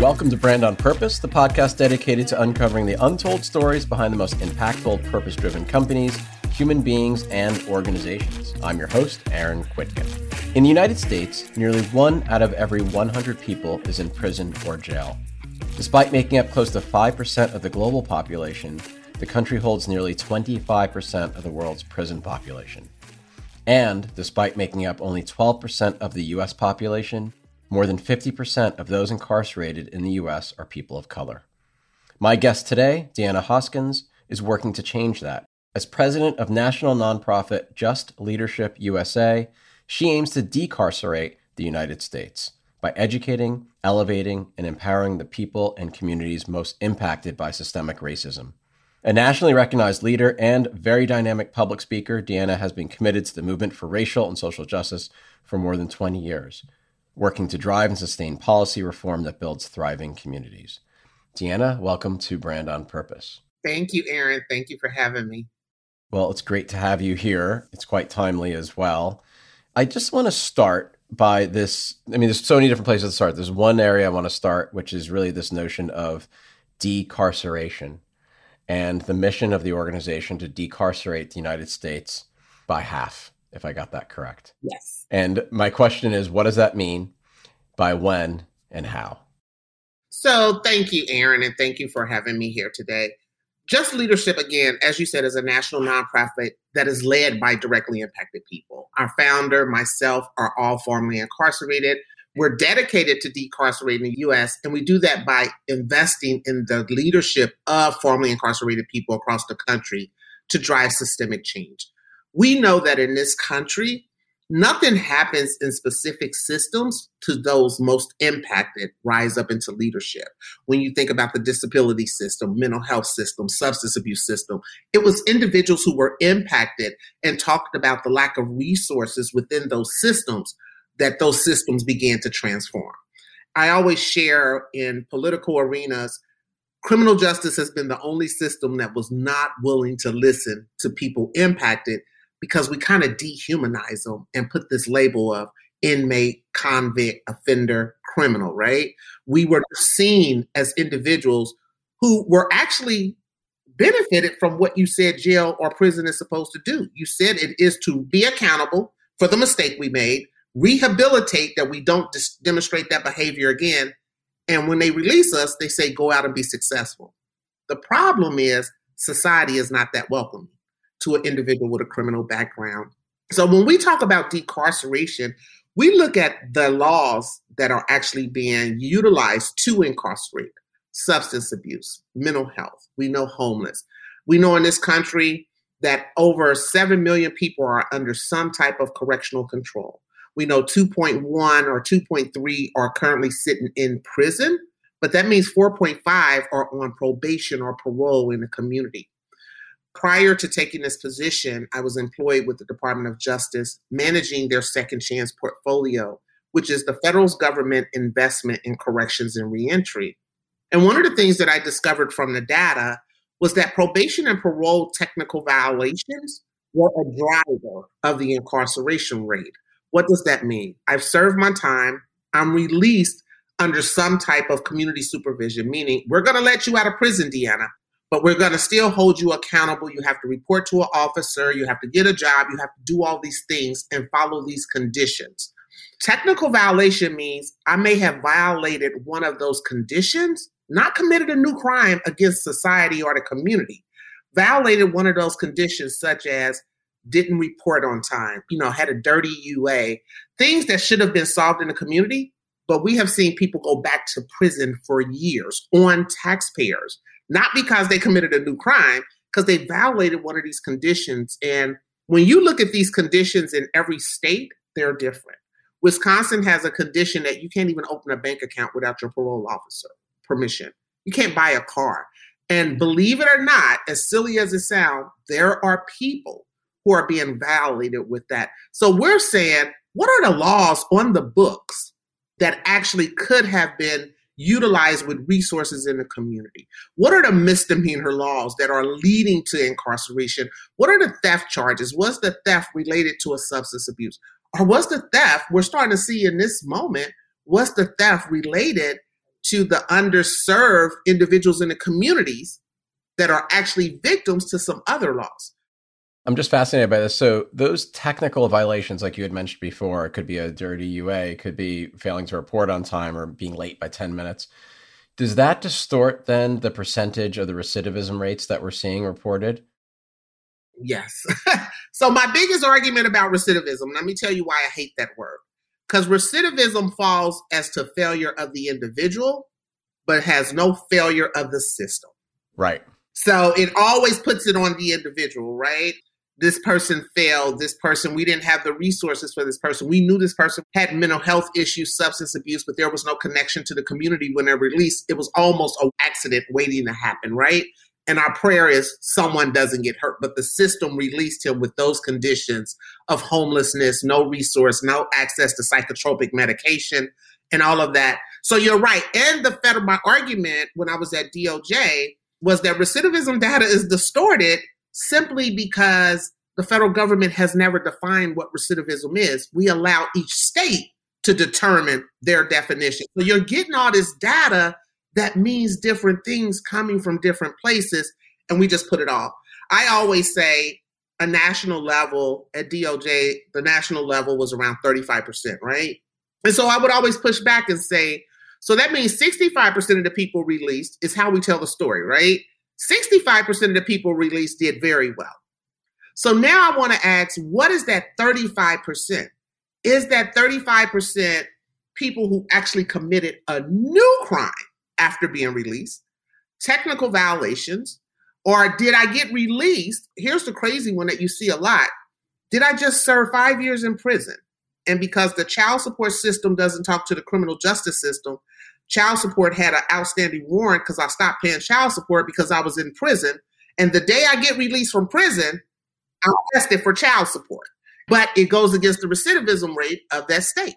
Welcome to Brand on Purpose, the podcast dedicated to uncovering the untold stories behind the most impactful purpose driven companies, human beings, and organizations. I'm your host, Aaron Kwittken. In the United States, nearly one out of every 100 people is in prison or jail. Despite making up close to 5% of the global population, the country holds nearly 25% of the world's prison population. And despite making up only 12% of the US population, more than 50% of those incarcerated in the US are people of color. My guest today, Deanna Hoskins, is working to change that. As president of national nonprofit Just Leadership USA, she aims to decarcerate the United States by educating, elevating, and empowering the people and communities most impacted by systemic racism. A nationally recognized leader and very dynamic public speaker, Deanna has been committed to the movement for racial and social justice for more than 20 years, working to drive and sustain policy reform that builds thriving communities. Deanna, welcome to Brand on Purpose. Thank you, Aaron. Thank you for having me. Well, it's great to have you here. It's quite timely as well. I just want to start by this. I mean, there's so many different places to start. There's one area I want to start, which is really this notion of decarceration and the mission of the organization to decarcerate the United States by half, if I got that correct. Yes. And my question is what does that mean? By when and how? So, thank you, Aaron, and thank you for having me here today. Just Leadership, again, as you said, is a national nonprofit that is led by directly impacted people. Our founder, myself, are all formerly incarcerated. We're dedicated to decarcerating the US, and we do that by investing in the leadership of formerly incarcerated people across the country to drive systemic change. We know that in this country, nothing happens in specific systems to those most impacted rise up into leadership. When you think about the disability system, mental health system, substance abuse system, it was individuals who were impacted and talked about the lack of resources within those systems that those systems began to transform. I always share in political arenas, criminal justice has been the only system that was not willing to listen to people impacted because we kind of dehumanize them and put this label of inmate, convict, offender, criminal, right? We were seen as individuals who were actually benefited from what you said jail or prison is supposed to do. You said it is to be accountable for the mistake we made, rehabilitate that we don't dis- demonstrate that behavior again. And when they release us, they say, go out and be successful. The problem is society is not that welcoming to an individual with a criminal background. So when we talk about decarceration, we look at the laws that are actually being utilized to incarcerate substance abuse, mental health. We know homeless. We know in this country that over 7 million people are under some type of correctional control. We know 2.1 or 2.3 are currently sitting in prison, but that means 4.5 are on probation or parole in the community. Prior to taking this position, I was employed with the Department of Justice, managing their second chance portfolio, which is the federal government investment in corrections and reentry. And one of the things that I discovered from the data was that probation and parole technical violations were a driver of the incarceration rate. What does that mean? I've served my time, I'm released under some type of community supervision, meaning we're going to let you out of prison, Deanna, but we're going to still hold you accountable. You have to report to an officer, you have to get a job, you have to do all these things and follow these conditions. Technical violation means I may have violated one of those conditions, not committed a new crime against society or the community, violated one of those conditions, such as didn't report on time, you know, had a dirty UA, things that should have been solved in the community. But we have seen people go back to prison for years on taxpayers not because they committed a new crime, because they violated one of these conditions. And when you look at these conditions in every state, they're different. Wisconsin has a condition that you can't even open a bank account without your parole officer permission. You can't buy a car. And believe it or not, as silly as it sounds, there are people who are being violated with that. So we're saying, what are the laws on the books that actually could have been utilized with resources in the community? What are the misdemeanor laws that are leading to incarceration? What are the theft charges? Was the theft related to a substance abuse? Or was the theft, we're starting to see in this moment, was the theft related to the underserved individuals in the communities that are actually victims to some other laws? I'm just fascinated by this. So those technical violations, like you had mentioned before, it could be a dirty UA, it could be failing to report on time or being late by 10 minutes. Does that distort then the percentage of the recidivism rates that we're seeing reported? Yes. so my biggest argument about recidivism, let me tell you why I hate that word. Because recidivism falls as to failure of the individual, but has no failure of the system. Right. So it always puts it on the individual, right? This person failed, this person, we didn't have the resources for this person. We knew this person had mental health issues, substance abuse, but there was no connection to the community when they're released. It was almost an accident waiting to happen, right? And our prayer is someone doesn't get hurt, but the system released him with those conditions of homelessness, no resource, no access to psychotropic medication, and all of that. So you're right. And the federal, my argument when I was at DOJ was that recidivism data is distorted simply because the federal government has never defined what recidivism is. We allow each state to determine their definition. So you're getting all this data that means different things coming from different places, and we just put it all. I always say a national level at DOJ, the national level was around 35%, right? And so I would always push back and say, so that means 65% of the people released is how we tell the story, right? 65% of the people released did very well. So now I want to ask what is that 35%? Is that 35% people who actually committed a new crime after being released, technical violations, or did I get released? Here's the crazy one that you see a lot. Did I just serve five years in prison? And because the child support system doesn't talk to the criminal justice system, child support had an outstanding warrant because I stopped paying child support because I was in prison. And the day I get released from prison, I'm arrested for child support. But it goes against the recidivism rate of that state.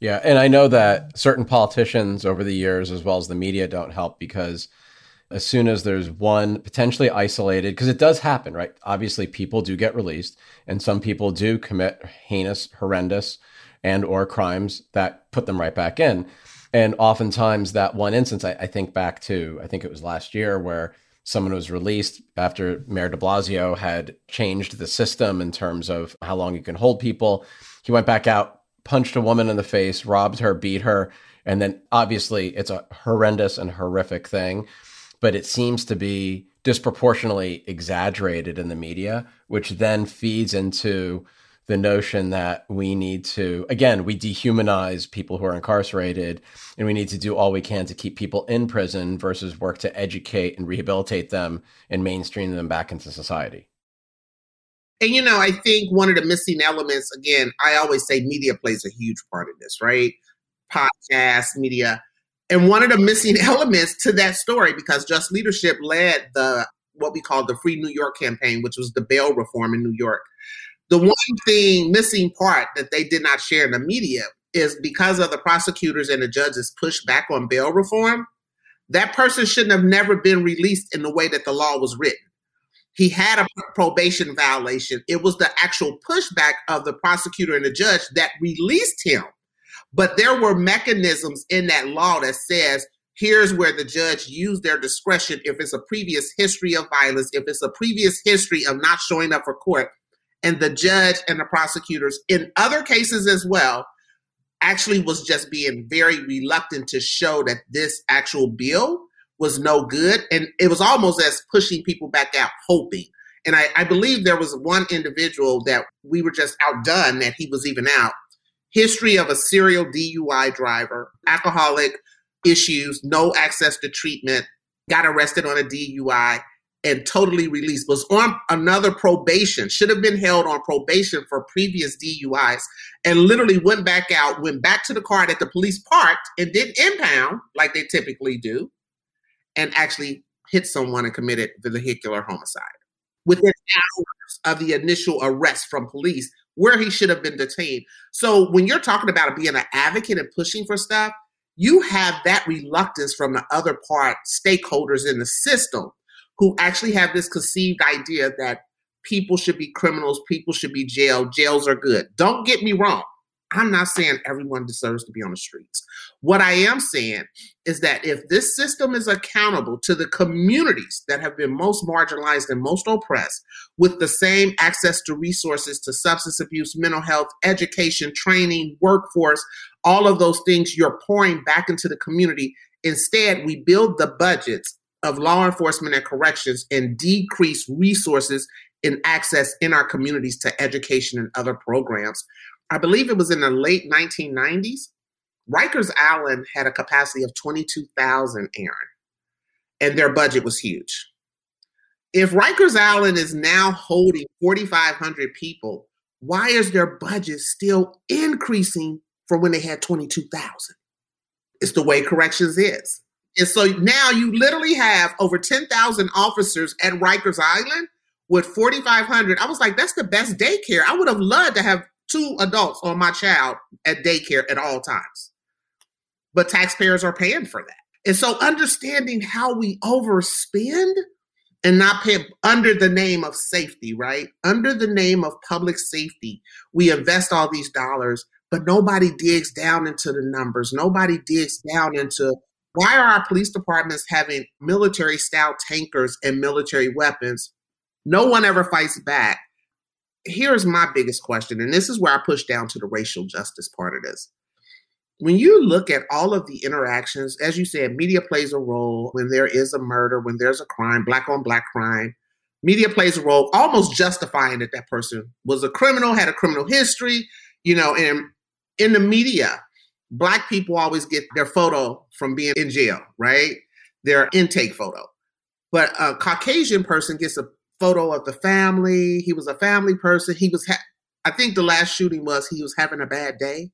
Yeah. And I know that certain politicians over the years, as well as the media, don't help because as soon as there's one potentially isolated, because it does happen, right? Obviously, people do get released, and some people do commit heinous, horrendous, and or crimes that put them right back in. And oftentimes, that one instance, I, I, think back to, I think it was last year where someone was released after Mayor de Blasio had changed the system in terms of how long you can hold people. He went back out, punched a woman in the face, robbed her, beat her. And then obviously, it's a horrendous and horrific thing, but it seems to be disproportionately exaggerated in the media, which then feeds into the notion that we need to again we dehumanize people who are incarcerated and we need to do all we can to keep people in prison versus work to educate and rehabilitate them and mainstream them back into society. And you know i think one of the missing elements again i always say media plays a huge part in this right? Podcast media. And one of the missing elements to that story because just leadership led the what we call the free new york campaign which was the bail reform in new york the one thing missing part that they did not share in the media is because of the prosecutors and the judges push back on bail reform, that person shouldn't have never been released in the way that the law was written. He had a probation violation. It was the actual pushback of the prosecutor and the judge that released him. But there were mechanisms in that law that says here's where the judge used their discretion if it's a previous history of violence, if it's a previous history of not showing up for court, and the judge and the prosecutors in other cases as well actually was just being very reluctant to show that this actual bill was no good. And it was almost as pushing people back out hoping. And I, I believe there was one individual that we were just outdone that he was even out. History of a serial dui driver alcoholic issues no access to treatment got arrested on a dui and totally released, was on another probation, should have been held on probation for previous DUIs, and literally went back out, went back to the car that the police parked and didn't impound like they typically do, and actually hit someone and committed vehicular homicide within hours of the initial arrest from police where he should have been detained. So when you're talking about being an advocate and pushing for stuff, you have that reluctance from the other part stakeholders in the system who actually have this conceived idea that people should be criminals, people should be jailed, jails are good. Don't get me wrong. I'm not saying everyone deserves to be on the streets. What I am saying is that if this system is accountable to the communities that have been most marginalized and most oppressed with the same access to resources to substance abuse, mental health, education, training, workforce, all of those things you're pouring back into the community, instead, we build the budgets of law enforcement and corrections and decrease resources and access in our communities to education and other programs I believe it was in the late 1990s. Rikers Island had a capacity of 22,000, Aaron, and their budget was huge. If Rikers Island is now holding 4,500 people, why is their budget still increasing from when they had 22,000? It's the way corrections is. And so now you literally have over 10,000 officers at Rikers Island with 4,500. I was like, that's the best daycare. I would have loved to have two adults on my child at daycare at all times. But taxpayers are paying for that. And so understanding how we overspend and not pay under the name of safety, right? Under the name of public safety, we invest all these dollars, but nobody digs down into the numbers. Nobody digs down into why are our police departments having military style tankers and military weapons? No one ever fights back here's my biggest question, and this is where I push down to the racial justice part of this. When you look at all of the interactions, as you said, media plays a role when there is a murder, when there's a crime, black on black crime. Media plays a role almost justifying that that person was a criminal, had a criminal history, you know, and in the media, black people always get their photo from being in jail, right? Their intake photo. But a Caucasian person gets a photo of the family. He was a family person. He was, ha- I think the last shooting was he was having a bad day.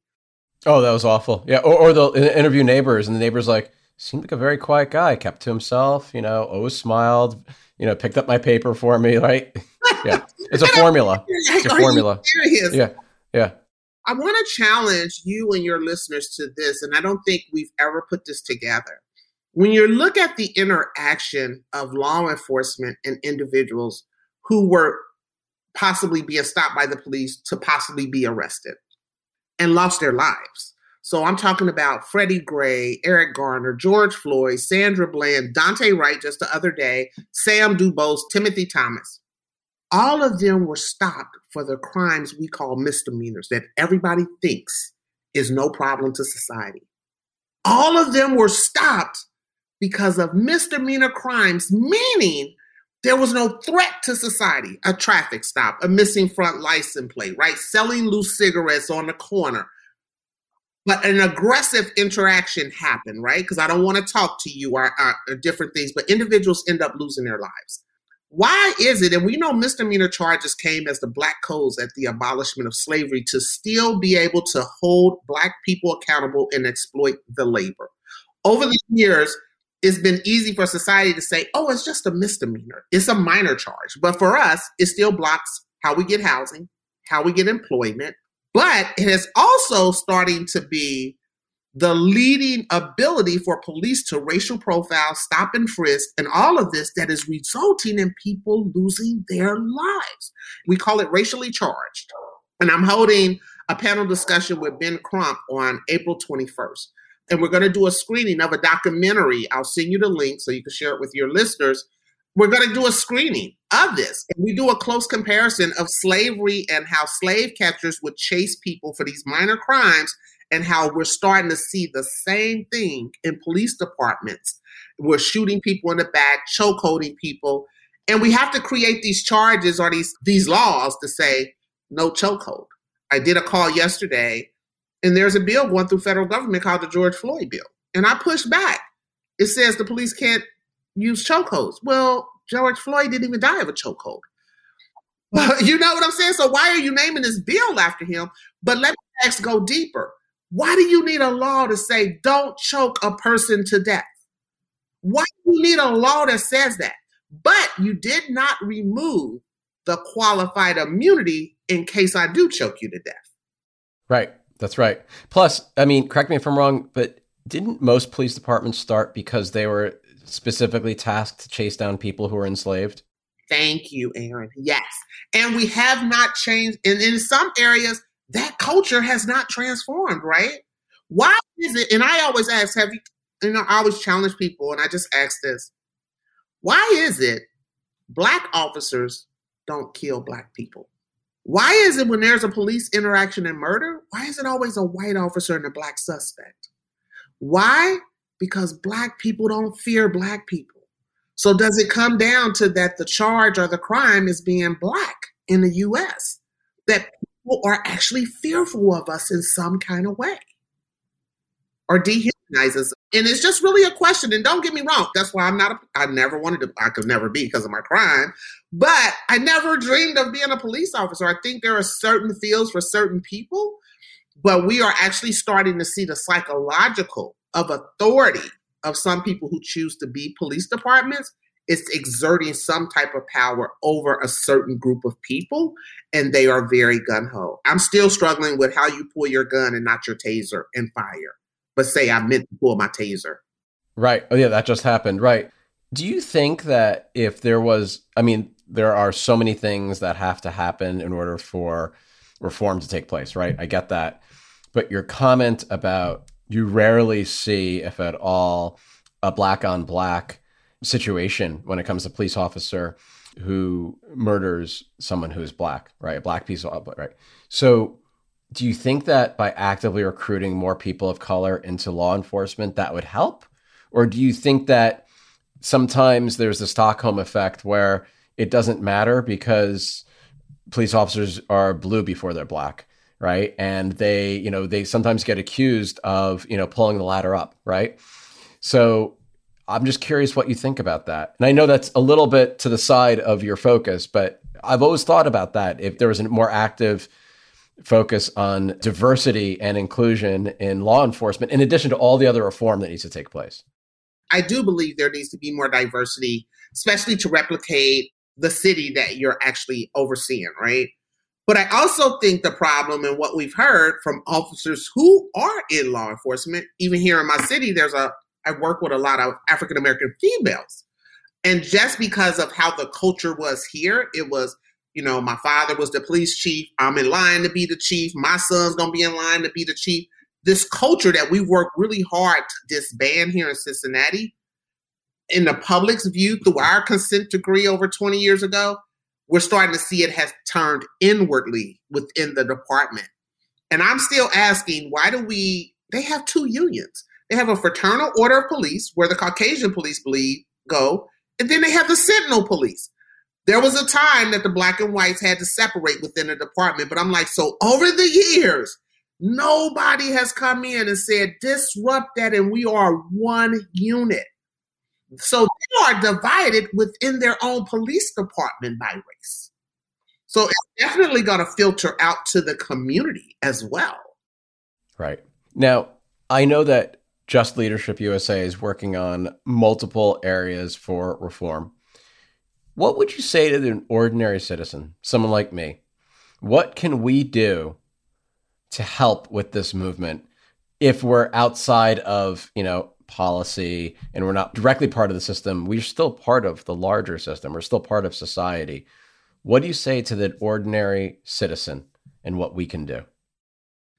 Oh, that was awful. Yeah. Or, or they'll interview neighbors, and the neighbor's like, seemed like a very quiet guy, kept to himself, you know, always smiled, you know, picked up my paper for me, right? Yeah. It's a formula. It's a formula. Yeah. Yeah. I want to challenge you and your listeners to this, and I don't think we've ever put this together when you look at the interaction of law enforcement and individuals who were possibly being stopped by the police to possibly be arrested and lost their lives. So I'm talking about Freddie Gray, Eric Garner, George Floyd, Sandra Bland, Daunte Wright just the other day, Sam Dubose, Timothy Thomas. All of them were stopped for the crimes we call misdemeanors that everybody thinks is no problem to society. All of them were stopped because of misdemeanor crimes, meaning there was no threat to society. A traffic stop, a missing front license plate, right? Selling loose cigarettes on the corner. But an aggressive interaction happened, right? Because I don't want to talk to you or, or, or different things, but individuals end up losing their lives. Why is it, and we know misdemeanor charges came as the black codes at the abolishment of slavery to still be able to hold black people accountable and exploit the labor? Over the years, it's been easy for society to say, oh, it's just a misdemeanor. It's a minor charge. But for us, it still blocks how we get housing, how we get employment. But it is also starting to be the leading ability for police to racial profile, stop and frisk, and all of this that is resulting in people losing their lives. We call it racially charged. And I'm holding a panel discussion with Ben Crump on April 21st and we're going to do a screening of a documentary. I'll send you the link so you can share it with your listeners. We're going to do a screening of this. And we do a close comparison of slavery and how slave catchers would chase people for these minor crimes and how we're starting to see the same thing in police departments. We're shooting people in the back, chokeholding people. And we have to create these charges or these, these laws to say no chokehold. I did a call yesterday and there's a bill going through federal government called the George Floyd bill. And I pushed back. It says the police can't use chokeholds. Well, George Floyd didn't even die of a chokehold. you know what I'm saying? So why are you naming this bill after him? But let me ask go deeper. Why do you need a law to say don't choke a person to death? Why do you need a law that says that? But you did not remove the qualified immunity in case I do choke you to death. Right. That's right. Plus, I mean, correct me if I'm wrong, but didn't most police departments start because they were specifically tasked to chase down people who were enslaved? Thank you, Aaron. Yes. And we have not changed. And in some areas, that culture has not transformed, right? Why is it? And I always ask, have you, you know, I always challenge people, and I just ask this why is it black officers don't kill black people? Why is it when there's a police interaction and murder, why is it always a white officer and a black suspect? Why? Because black people don't fear black people. So does it come down to that the charge or the crime is being black in the US? That people are actually fearful of us in some kind of way or dehumanizes. And it's just really a question. And don't get me wrong, that's why I'm not, a, I never wanted to, I could never be because of my crime, but I never dreamed of being a police officer. I think there are certain fields for certain people, but we are actually starting to see the psychological of authority of some people who choose to be police departments it's exerting some type of power over a certain group of people and they are very gun ho. I'm still struggling with how you pull your gun and not your taser and fire, but say I meant to pull my taser. Right. Oh, yeah, that just happened. Right. Do you think that if there was, I mean, there are so many things that have to happen in order for reform to take place, right? I get that. But your comment about you rarely see, if at all, a black on black situation when it comes to police officer who murders someone who is black, right? A black piece of right. So do you think that by actively recruiting more people of color into law enforcement that would help? Or do you think that sometimes there's the Stockholm effect where it doesn't matter because police officers are blue before they're black, right? And they, you know, they sometimes get accused of, you know, pulling the ladder up, right? So I'm just curious what you think about that. And I know that's a little bit to the side of your focus, but I've always thought about that. If there was a more active focus on diversity and inclusion in law enforcement, in addition to all the other reform that needs to take place. I do believe there needs to be more diversity, especially to replicate the city that you're actually overseeing, right? But I also think the problem and what we've heard from officers who are in law enforcement, even here in my city, there's a I work with a lot of African American females. And just because of how the culture was here, it was, you know, my father was the police chief. I'm in line to be the chief. My son's going to be in line to be the chief. This culture that we worked really hard to disband here in Cincinnati, in the public's view, through our consent decree over 20 years ago, we're starting to see it has turned inwardly within the department. And I'm still asking, why do we, they have two unions. They have a fraternal order of police where the Caucasian police believe go, and then they have the Sentinel police. There was a time that the black and whites had to separate within the department, but I'm like, so over the years, nobody has come in and said disrupt that, and we are one unit. So they are divided within their own police department by race. So it's definitely going to filter out to the community as well. Right. Now, I know that just Leadership USA is working on multiple areas for reform. What would you say to an ordinary citizen, someone like me? What can we do to help with this movement if we're outside of, you know, policy and we're not directly part of the system? We're still part of the larger system. We're still part of society. What do you say to the ordinary citizen and what we can do?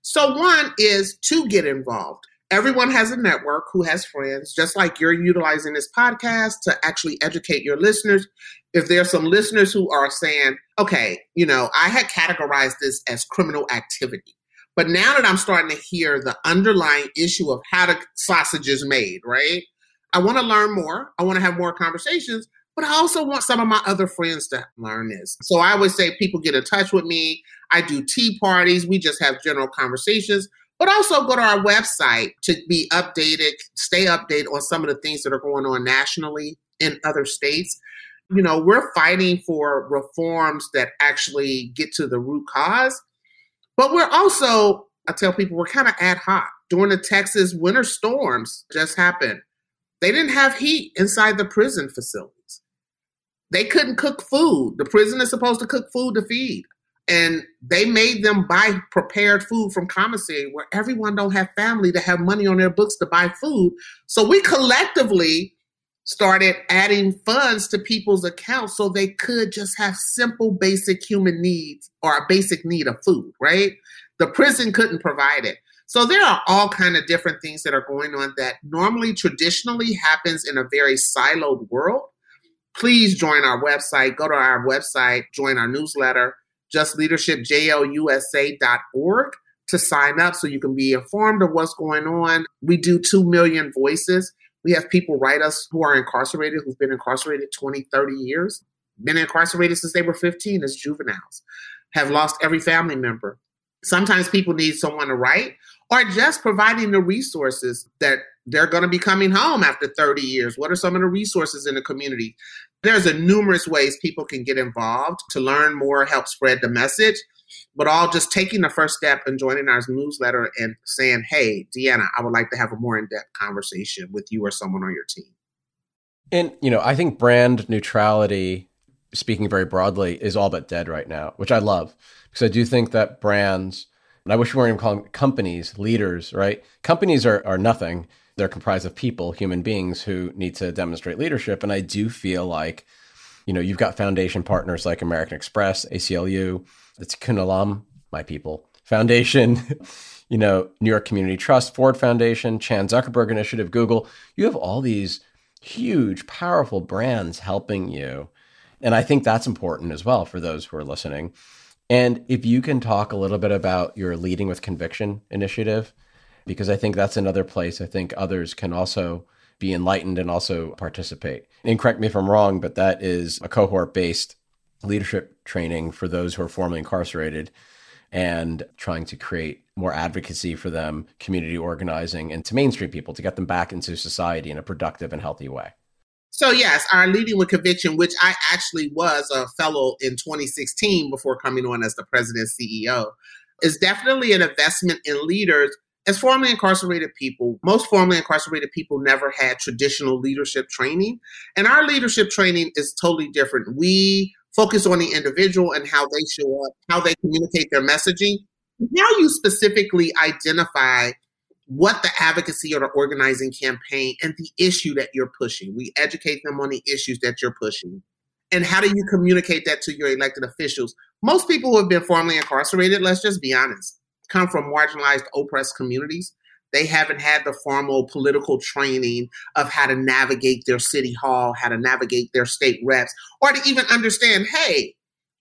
So, one is to get involved everyone has a network who has friends, just like you're utilizing this podcast to actually educate your listeners. If there's some listeners who are saying, okay, you know, I had categorized this as criminal activity. But now that I'm starting to hear the underlying issue of how the sausage is made, right? I want to learn more. I want to have more conversations, but I also want some of my other friends to learn this. So I always say people get in touch with me. I do tea parties. We just have general conversations but also go to our website to be updated, stay updated on some of the things that are going on nationally in other states. You know, we're fighting for reforms that actually get to the root cause, but we're also, I tell people, we're kind of ad hoc. During the Texas winter storms just happened, they didn't have heat inside the prison facilities. They couldn't cook food. The prison is supposed to cook food to feed and they made them buy prepared food from commissary where everyone don't have family to have money on their books to buy food. So we collectively started adding funds to people's accounts so they could just have simple basic human needs or a basic need of food right? The prison couldn't provide it. So there are all kind of different things that are going on that normally traditionally happens in a very siloed world. Please join our website. Go to our website join our newsletter justleadershipjlusa.org to sign up so you can be informed of what's going on we do 2 million voices we have people write us who are incarcerated, who've been incarcerated 20, 30 years, been incarcerated since they were 15 as juveniles, have lost every family member. Sometimes people need someone to write or just providing the resources that they're going to be coming home after 30 years. What are some of the resources in the community? There's a numerous ways people can get involved to learn more, help spread the message but all just taking the first step and joining our newsletter and saying, hey, Deanna, I would like to have a more in depth conversation with you or someone on your team. And, you know, I think brand neutrality, speaking very broadly, is all but dead right now, which I love because I do think that brands, and I wish we weren't even calling companies leaders, right? Companies are, are nothing. They're comprised of people, human beings who need to demonstrate leadership. And I do feel like, you know, you've got foundation partners like American Express, ACLU, it's Kunalam, my people, Foundation, you know, New York Community Trust, Ford Foundation, Chan Zuckerberg Initiative, Google. You have all these huge, powerful brands helping you. And I think that's important as well for those who are listening. And if you can talk a little bit about your Leading with Conviction initiative, because I think that's another place I think others can also be enlightened and also participate. And correct me if I'm wrong, but that is a cohort based leadership training for those who are formerly incarcerated and trying to create more advocacy for them, community organizing, and to mainstream people to get them back into society in a productive and healthy way. So, yes, our Leading with Conviction, which I actually was a fellow in 2016 before coming on as the president CEO, is definitely an investment in leaders. As formerly incarcerated people, most formerly incarcerated people never had traditional leadership training. And our leadership training is totally different. We focus on the individual and how they show up, how they communicate their messaging, how you specifically identify what the advocacy or the organizing campaign and the issue that you're pushing. We educate them on the issues that you're pushing. And how do you communicate that to your elected officials? Most people who have been formerly incarcerated, let's just be honest, come from marginalized, oppressed communities. They haven't had the formal political training of how to navigate their city hall, how to navigate their state reps, or to even understand hey,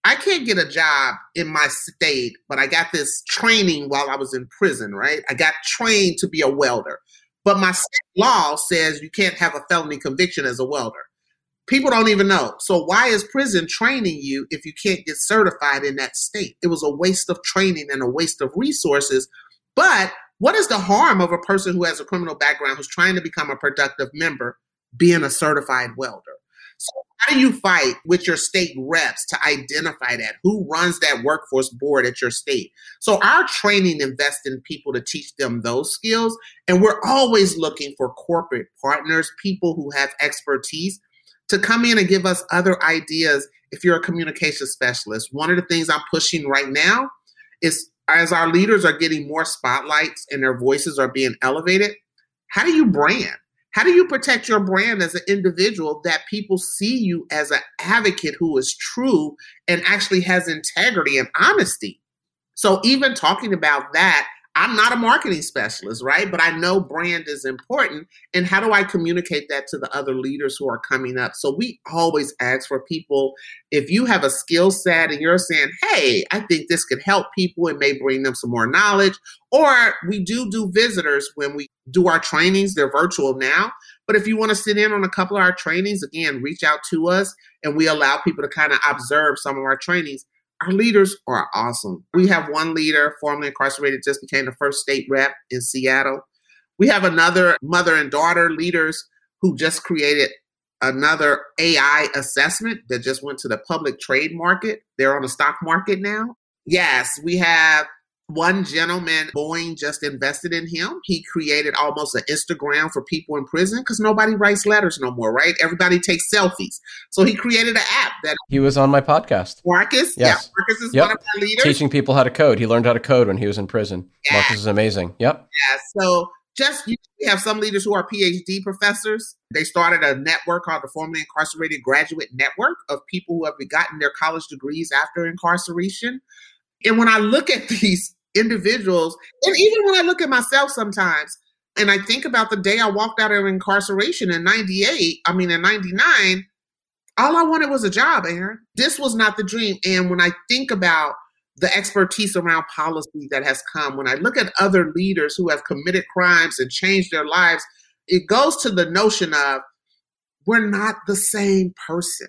I can't get a job in my state, but I got this training while I was in prison, right? I got trained to be a welder. But my state law says you can't have a felony conviction as a welder. People don't even know. So why is prison training you if you can't get certified in that state? It was a waste of training and a waste of resources. But what is the harm of a person who has a criminal background who's trying to become a productive member being a certified welder? So, how do you fight with your state reps to identify that? Who runs that workforce board at your state? So, our training invests in people to teach them those skills. And we're always looking for corporate partners, people who have expertise to come in and give us other ideas if you're a communication specialist. One of the things I'm pushing right now is as our leaders are getting more spotlights and their voices are being elevated, how do you brand? How do you protect your brand as an individual that people see you as an advocate who is true and actually has integrity and honesty? So, even talking about that I'm not a marketing specialist, right? But I know brand is important. And how do I communicate that to the other leaders who are coming up? So we always ask for people if you have a skill set and you're saying, hey, I think this could help people, it may bring them some more knowledge. Or we do do visitors when we do our trainings, they're virtual now. But if you want to sit in on a couple of our trainings, again, reach out to us and we allow people to kind of observe some of our trainings our leaders are awesome. We have one leader, formerly incarcerated, just became the first state rep in Seattle. We have another mother and daughter leaders who just created another AI assessment that just went to the public trade market. They're on the stock market now. Yes, we have one gentleman, Boeing just invested in him. He created almost an Instagram for people in prison because nobody writes letters no more, right? Everybody takes selfies. So he created an app that he was on my podcast. Marcus, yes. yeah, Marcus is yep. one of our leaders. Teaching people how to code. He learned how to code when he was in prison. Yeah. Marcus is amazing. Yep. Yeah. So just you have some leaders who are PhD professors. They started a network called the Formerly Incarcerated Graduate Network of people who have gotten their college degrees after incarceration. And when I look at these individuals, and even when I look at myself sometimes, and I think about the day I walked out of incarceration in 98, I mean, in 99, all I wanted was a job, Aaron. This was not the dream. And when I think about the expertise around policy that has come, when I look at other leaders who have committed crimes and changed their lives, it goes to the notion of we're not the same person.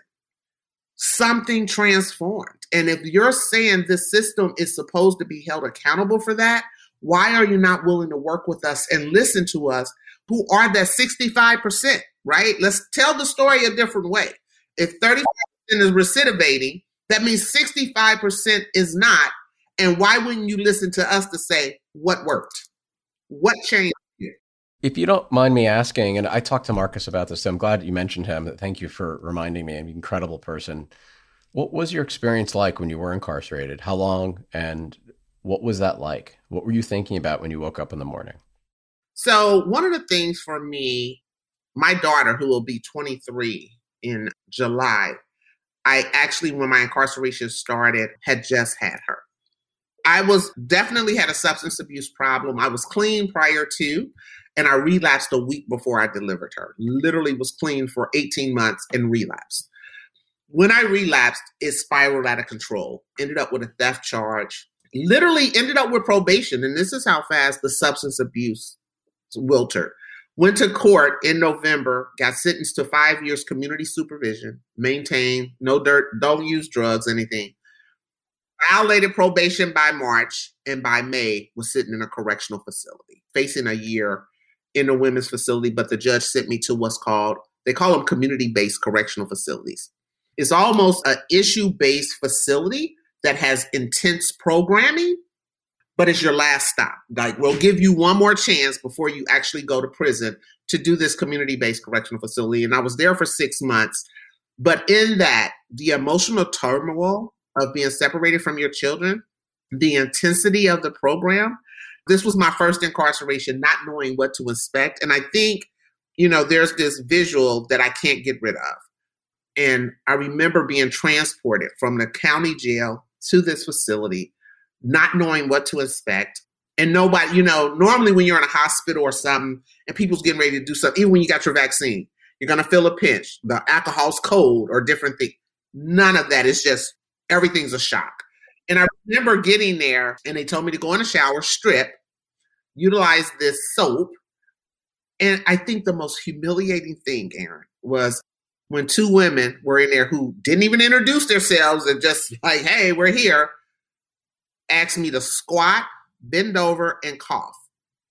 Something transformed. And if you're saying this system is supposed to be held accountable for that, why are you not willing to work with us and listen to us who are that 65%, right? Let's tell the story a different way. If 35% is recidivating, that means 65% is not. And why wouldn't you listen to us to say what worked? What changed? If you don't mind me asking, and I talked to Marcus about this, so I'm glad you mentioned him. Thank you for reminding me. An incredible person. What was your experience like when you were incarcerated? How long and what was that like? What were you thinking about when you woke up in the morning? So, one of the things for me, my daughter, who will be 23 in July, I actually, when my incarceration started, had just had her. I was definitely had a substance abuse problem. I was clean prior to, and I relapsed a week before I delivered her. Literally was clean for 18 months and relapsed. When I relapsed, it spiraled out of control. Ended up with a theft charge. Literally ended up with probation. And this is how fast the substance abuse wilted. Went to court in November, got sentenced to five years community supervision, maintain, no dirt, don't use drugs, anything. Violated probation by March, and by May was sitting in a correctional facility, facing a year in a women's facility. But the judge sent me to what's called, they call them community based correctional facilities. It's almost an issue based facility that has intense programming but it's your last stop. Like we'll give you one more chance before you actually go to prison to do this community-based correctional facility. And I was there for six months. But in that, the emotional turmoil of being separated from your children, the intensity of the program, this was my first incarceration, not knowing what to expect. And I think, you know, there's this visual that I can't get rid of. And I remember being transported from the county jail to this facility not knowing what to expect. And nobody, you know, normally when you're in a hospital or something and people's getting ready to do something, even when you got your vaccine, you're going to feel a pinch. The alcohol's cold or different things. None of that. It's just everything's a shock. And I remember getting there and they told me to go in the shower, strip, utilize this soap. And I think the most humiliating thing, Aaron, was when two women were in there who didn't even introduce themselves and just like, hey, we're here asked me to squat, bend over, and cough,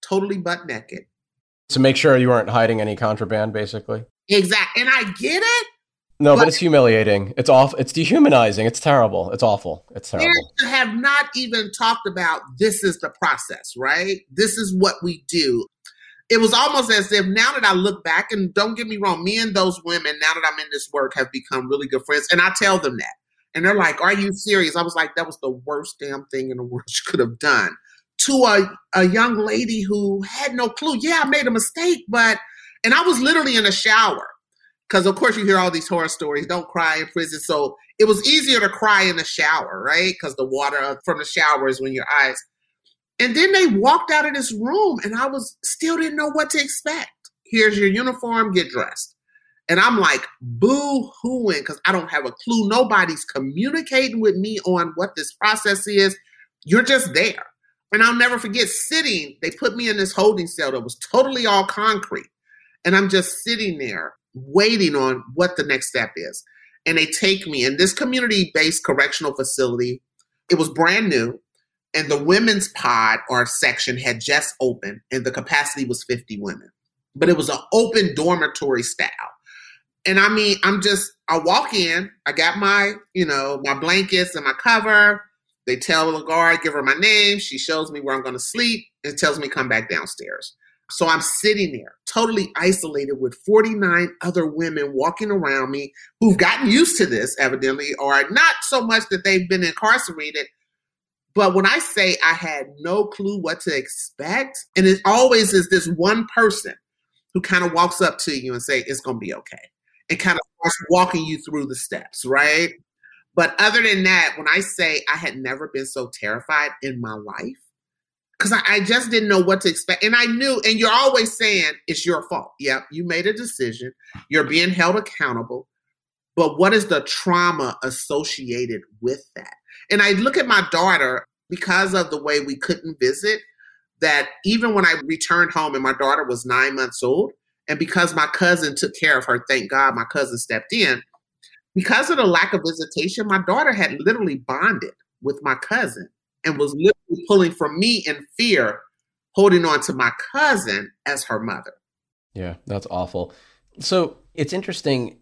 totally butt naked. To make sure you weren't hiding any contraband, basically. Exactly. And I get it. No, but, but, it's humiliating. It's off. It's dehumanizing. It's terrible. It's awful. It's terrible. And have not even talked about this is the process, right? This is what we do. It was almost as if now that I look back, and don't get me wrong, me and those women, now that I'm in this work, have become really good friends. And I tell them that. And they're like, Are you serious? I was like, That was the worst damn thing in the world you could have done. To a, a young lady who had no clue. Yeah, I made a mistake, but, and I was literally in a shower. Because, of course, you hear all these horror stories. Don't cry in prison. So it was easier to cry in the shower, right? Because the water uh, from the shower is when your eyes. And then they walked out of this room, and I was still didn't know what to expect. Here's your uniform, get dressed. And I'm like boo hooing because I don't have a clue. Nobody's communicating with me on what this process is. You're just there. And I'll never forget sitting, they put me in this holding cell that was totally all concrete. And I'm just sitting there waiting on what the next step is. And they take me in this community based correctional facility. It was brand new. And the women's pod or section had just opened, and the capacity was 50 women. But it was an open dormitory style and I mean, I'm just, I walk in, I got my, you know, my blankets and my cover. They tell the guard, give her my name. She shows me where I'm going to sleep and tells me come back downstairs. So I'm sitting there, totally isolated with 49 other women walking around me who've gotten used to this, evidently, or not so much that they've been incarcerated, But when I say I had no clue what to expect, and it always is this one person who kind of walks up to you and say, it's going to be okay. And kind of starts walking you through the steps, right? But other than that, when I say I had never been so terrified in my life, because I, I, just didn't know what to expect. And I knew, and you're always saying it's your fault. Yep, you made a decision. You're being held accountable. But what is the trauma associated with that? And I look at my daughter because of the way we couldn't visit, that even when I returned home and my daughter was nine months old, and because my cousin took care of her, thank God my cousin stepped in, because of the lack of visitation, my daughter had literally bonded with my cousin and was literally pulling from me in fear, holding on to my cousin as her mother. Yeah, that's awful. So it's interesting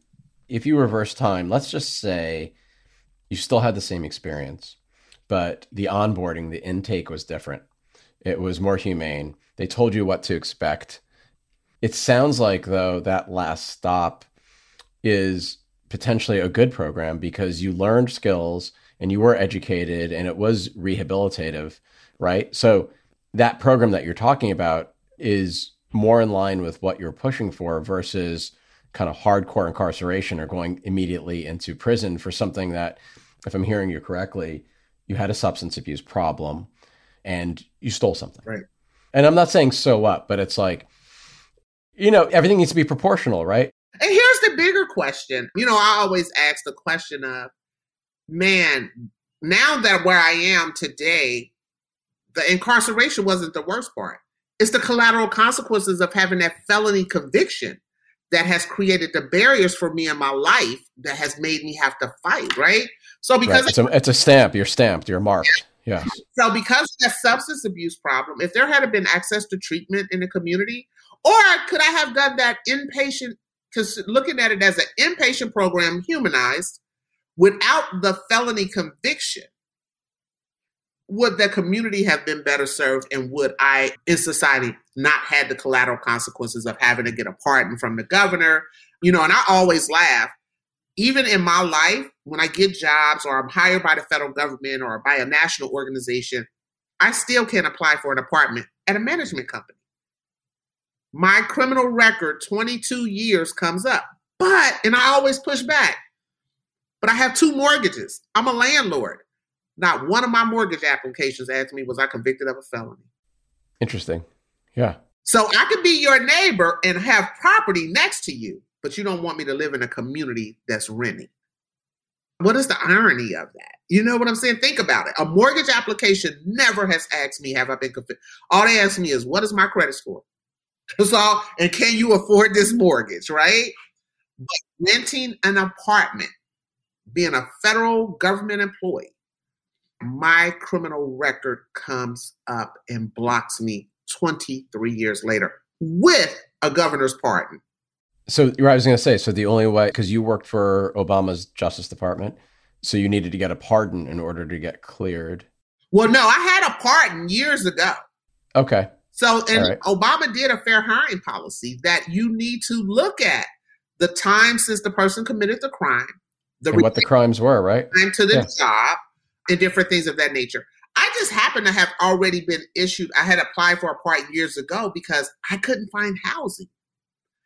if you reverse time, let's just say you still had the same experience, but the onboarding, the intake was different. It was more humane. They told you what to expect. It sounds like, though, that last stop is potentially a good program because you learned skills and you were educated and it was rehabilitative, right? So that program that you're talking about is more in line with what you're pushing for versus kind of hardcore incarceration or going immediately into prison for something that, if I'm hearing you correctly, you had a substance abuse problem and you stole something. Right. And I'm not saying so what, but it's like, you know, everything needs to be proportional, right? And here's the bigger question. You know, I always ask the question of, man, now that where I am today, the incarceration wasn't the worst part. It's the collateral consequences of having that felony conviction that has created the barriers for me in my life that has made me have to fight, right? So because right. it's, a, it's, a, stamp, you're stamped, you're marked. Yeah. So because of that substance abuse problem, if there had been access to treatment in the community, or could I have done that inpatient, because looking at it as an inpatient program, humanized, without the felony conviction, would the community have been better served and would I in society not had the collateral consequences of having to get a pardon from the governor? You know, and I always laugh. Even in my life, when I get jobs or I'm hired by the federal government or by a national organization, I still can't apply for an apartment at a management company. My criminal record, 22 years, comes up. But, and I always push back, but I have two mortgages. I'm a landlord. Not one of my mortgage applications asked me, was I convicted of a felony? Interesting. Yeah. So I could be your neighbor and have property next to you, but you don't want me to live in a community that's renting. What is the irony of that? You know what I'm saying? Think about it. A mortgage application never has asked me, have I been convicted? All they ask me is, what is my credit score? That's all. And can you afford this mortgage, right? But renting an apartment, being a federal government employee, my criminal record comes up and blocks me 23 years later with a governor's pardon. So, I was going to say, so the only way, because you worked for Obama's Justice Department, so you needed to get a pardon in order to get cleared. Well, no, I had a pardon years ago. Okay. So, and right. Obama did a fair hiring policy that you need to look at the time since the person committed the crime, the and what the crimes were, right? Time to the yeah. job, and different things of that nature. I just happen to have already been issued. I had applied for a part years ago because I couldn't find housing.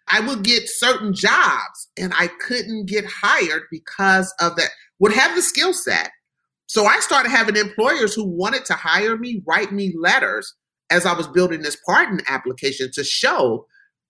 I would get certain jobs and I couldn't get hired because of that. Would have the skill set. So I started having employers who wanted to hire me, write me letters as I was building this pardon application to show,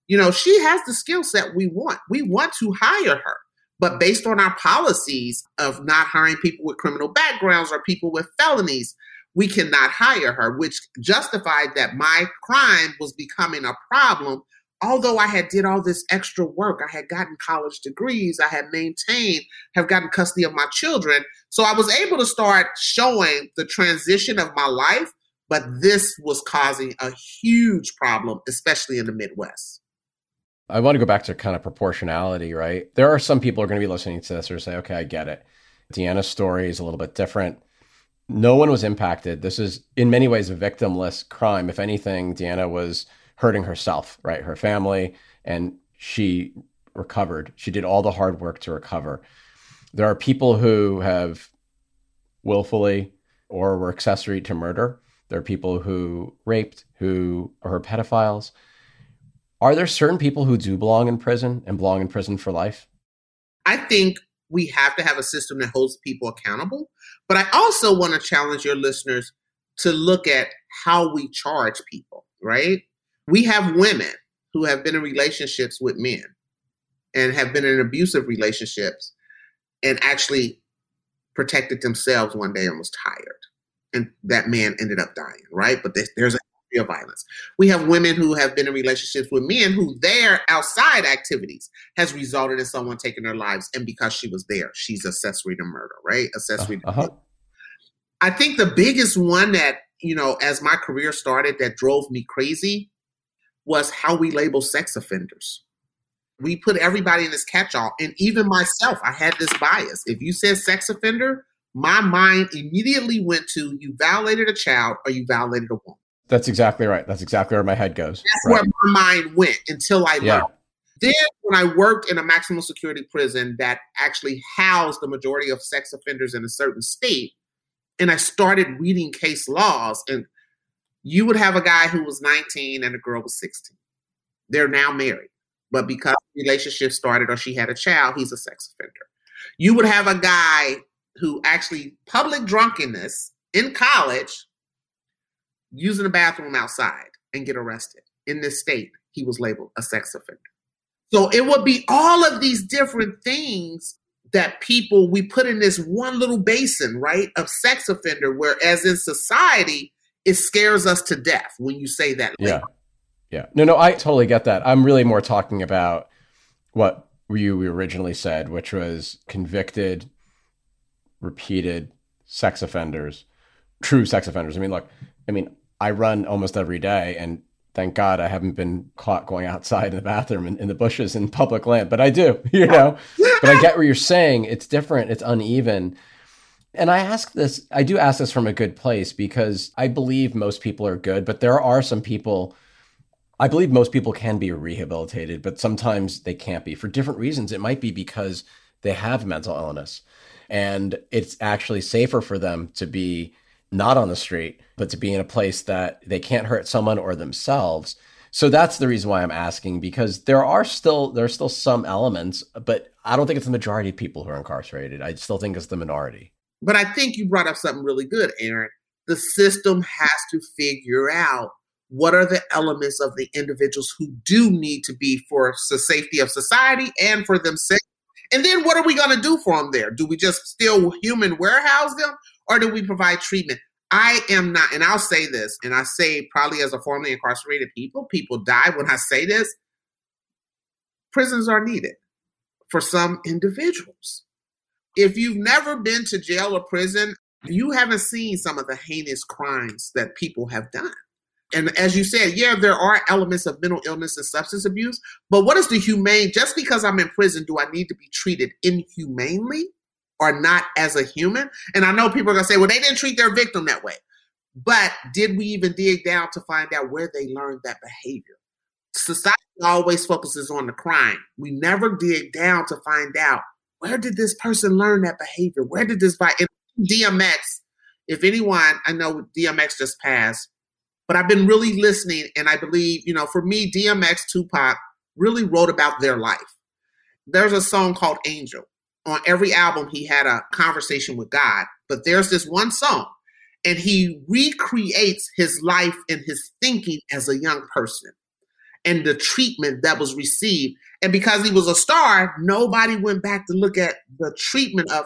you know, she has the skill set we want. We want to hire her. But based on our policies of not hiring people with criminal backgrounds or people with felonies, we cannot hire her, which justified that my crime was becoming a problem. Although I had did all this extra work, I had gotten college degrees, I had maintained, have gotten custody of my children. So I was able to start showing the transition of my life, but this was causing a huge problem, especially in the Midwest. I want to go back to kind of proportionality, right? There are some people are going to be listening to this or say, okay, I get it. Deanna's story is a little bit different. No one was impacted. This is in many ways a victimless crime. If anything, Deanna was hurting herself, right? Her family, and she recovered. She did all the hard work to recover. There are people who have willfully or were accessory to murder. There are people who raped, who are pedophiles. Are there certain people who do belong in prison and belong in prison for life? I think we have to have a system that holds people accountable. But I also want to challenge your listeners to look at how we charge people, right? We have women who have been in relationships with men and have been in abusive relationships and actually protected themselves one day and was tired. And that man ended up dying, right? But there's a of violence. We have women who have been in relationships with men who their outside activities has resulted in someone taking their lives. And because she was there, she's accessory to murder, right? Accessory uh-huh. I think the biggest one that, you know, as my career started that drove me crazy was how we label sex offenders. We put everybody in this catch all. And even myself, I had this bias. If you said sex offender, my mind immediately went to you violated a child or you violated a woman. That's exactly right. That's exactly where my head goes. That's right. where my mind went until I yeah. learned. Then, when I worked in a maximum security prison that actually housed the majority of sex offenders in a certain state, and I started reading case laws, and you would have a guy who was 19 and a girl was 16. They're now married, but because the relationship started or she had a child, he's a sex offender. You would have a guy who actually public drunkenness in college using the bathroom outside and get arrested. In this state, he was labeled a sex offender. So it would be all of these different things that people we put in this one little basin, right, of sex offender, whereas in society, it scares us to death when you say that. Yeah. Yeah. No, no, I totally get that. I'm really more talking about what you originally said, which was convicted, repeated sex offenders, true sex offenders. I mean, look, I mean, I run almost every day, and thank God I haven't been caught going outside in the bathroom in, in the bushes in public land, but I do, you know. but I get what you're saying. It's different. It's uneven. And I ask this, I do ask this from a good place because I believe most people are good, but there are some people, I believe most people can be rehabilitated, but sometimes they can't be for different reasons. It might be because they have mental illness and it's actually safer for them to be not on the street, but to be in a place that they can't hurt someone or themselves. So that's the reason why I'm asking because there are still there are still some elements, but I don't think it's the majority of people who are incarcerated. I still think it's the minority. But I think you brought up something really good, Aaron. The system has to figure out what are the elements of the individuals who do need to be for the safety of society and for themselves. And then what are we going to do for them there? Do we just still human warehouse them or do we provide treatment? I am not, and I'll say this, and I say probably as a formerly incarcerated people, people die when I say this. Prisons are needed for some individuals. If you've never been to jail or prison, you haven't seen some of the heinous crimes that people have done. And as you said, yeah, there are elements of mental illness and substance abuse, but what is the humane? Just because I'm in prison, do I need to be treated inhumanely? Or not as a human. And I know people are going to say, well, they didn't treat their victim that way. But did we even dig down to find out where they learned that behavior? Society always focuses on the crime. We never dig down to find out where did this person learn that behavior? Where did this by DMX? If anyone, I know DMX just passed, but I've been really listening, and I believe, you know, for me, DMX, Tupac really wrote about their life. There's a song called Angel on every album he had a conversation with God, but there's this one song and he recreates his life and his thinking as a young person and the treatment that was received. And because he was a star, nobody went back to look at the treatment of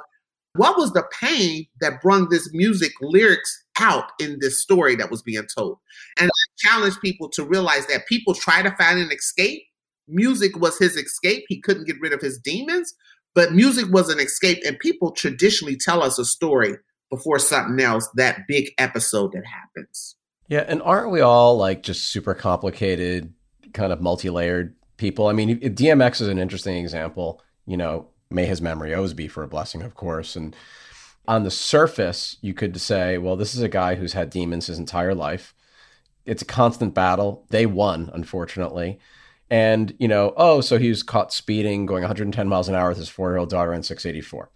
what was the pain that brung this music lyrics out in this story that was being told. And I challenge people to realize that people try to find an escape. Music was his escape. He couldn't get rid of his demons, but music was an escape, and people traditionally tell us a story before something else, that big episode that happens. Yeah, and aren't we all like just super complicated, kind of multi layered people? I mean, DMX is an interesting example. You know, may his memory always be for a blessing, of course. And on the surface, you could say, well, this is a guy who's had demons his entire life. It's a constant battle. They won, unfortunately. And, you know, oh, so he was caught speeding, going 110 miles an hour with his four year old daughter in 684.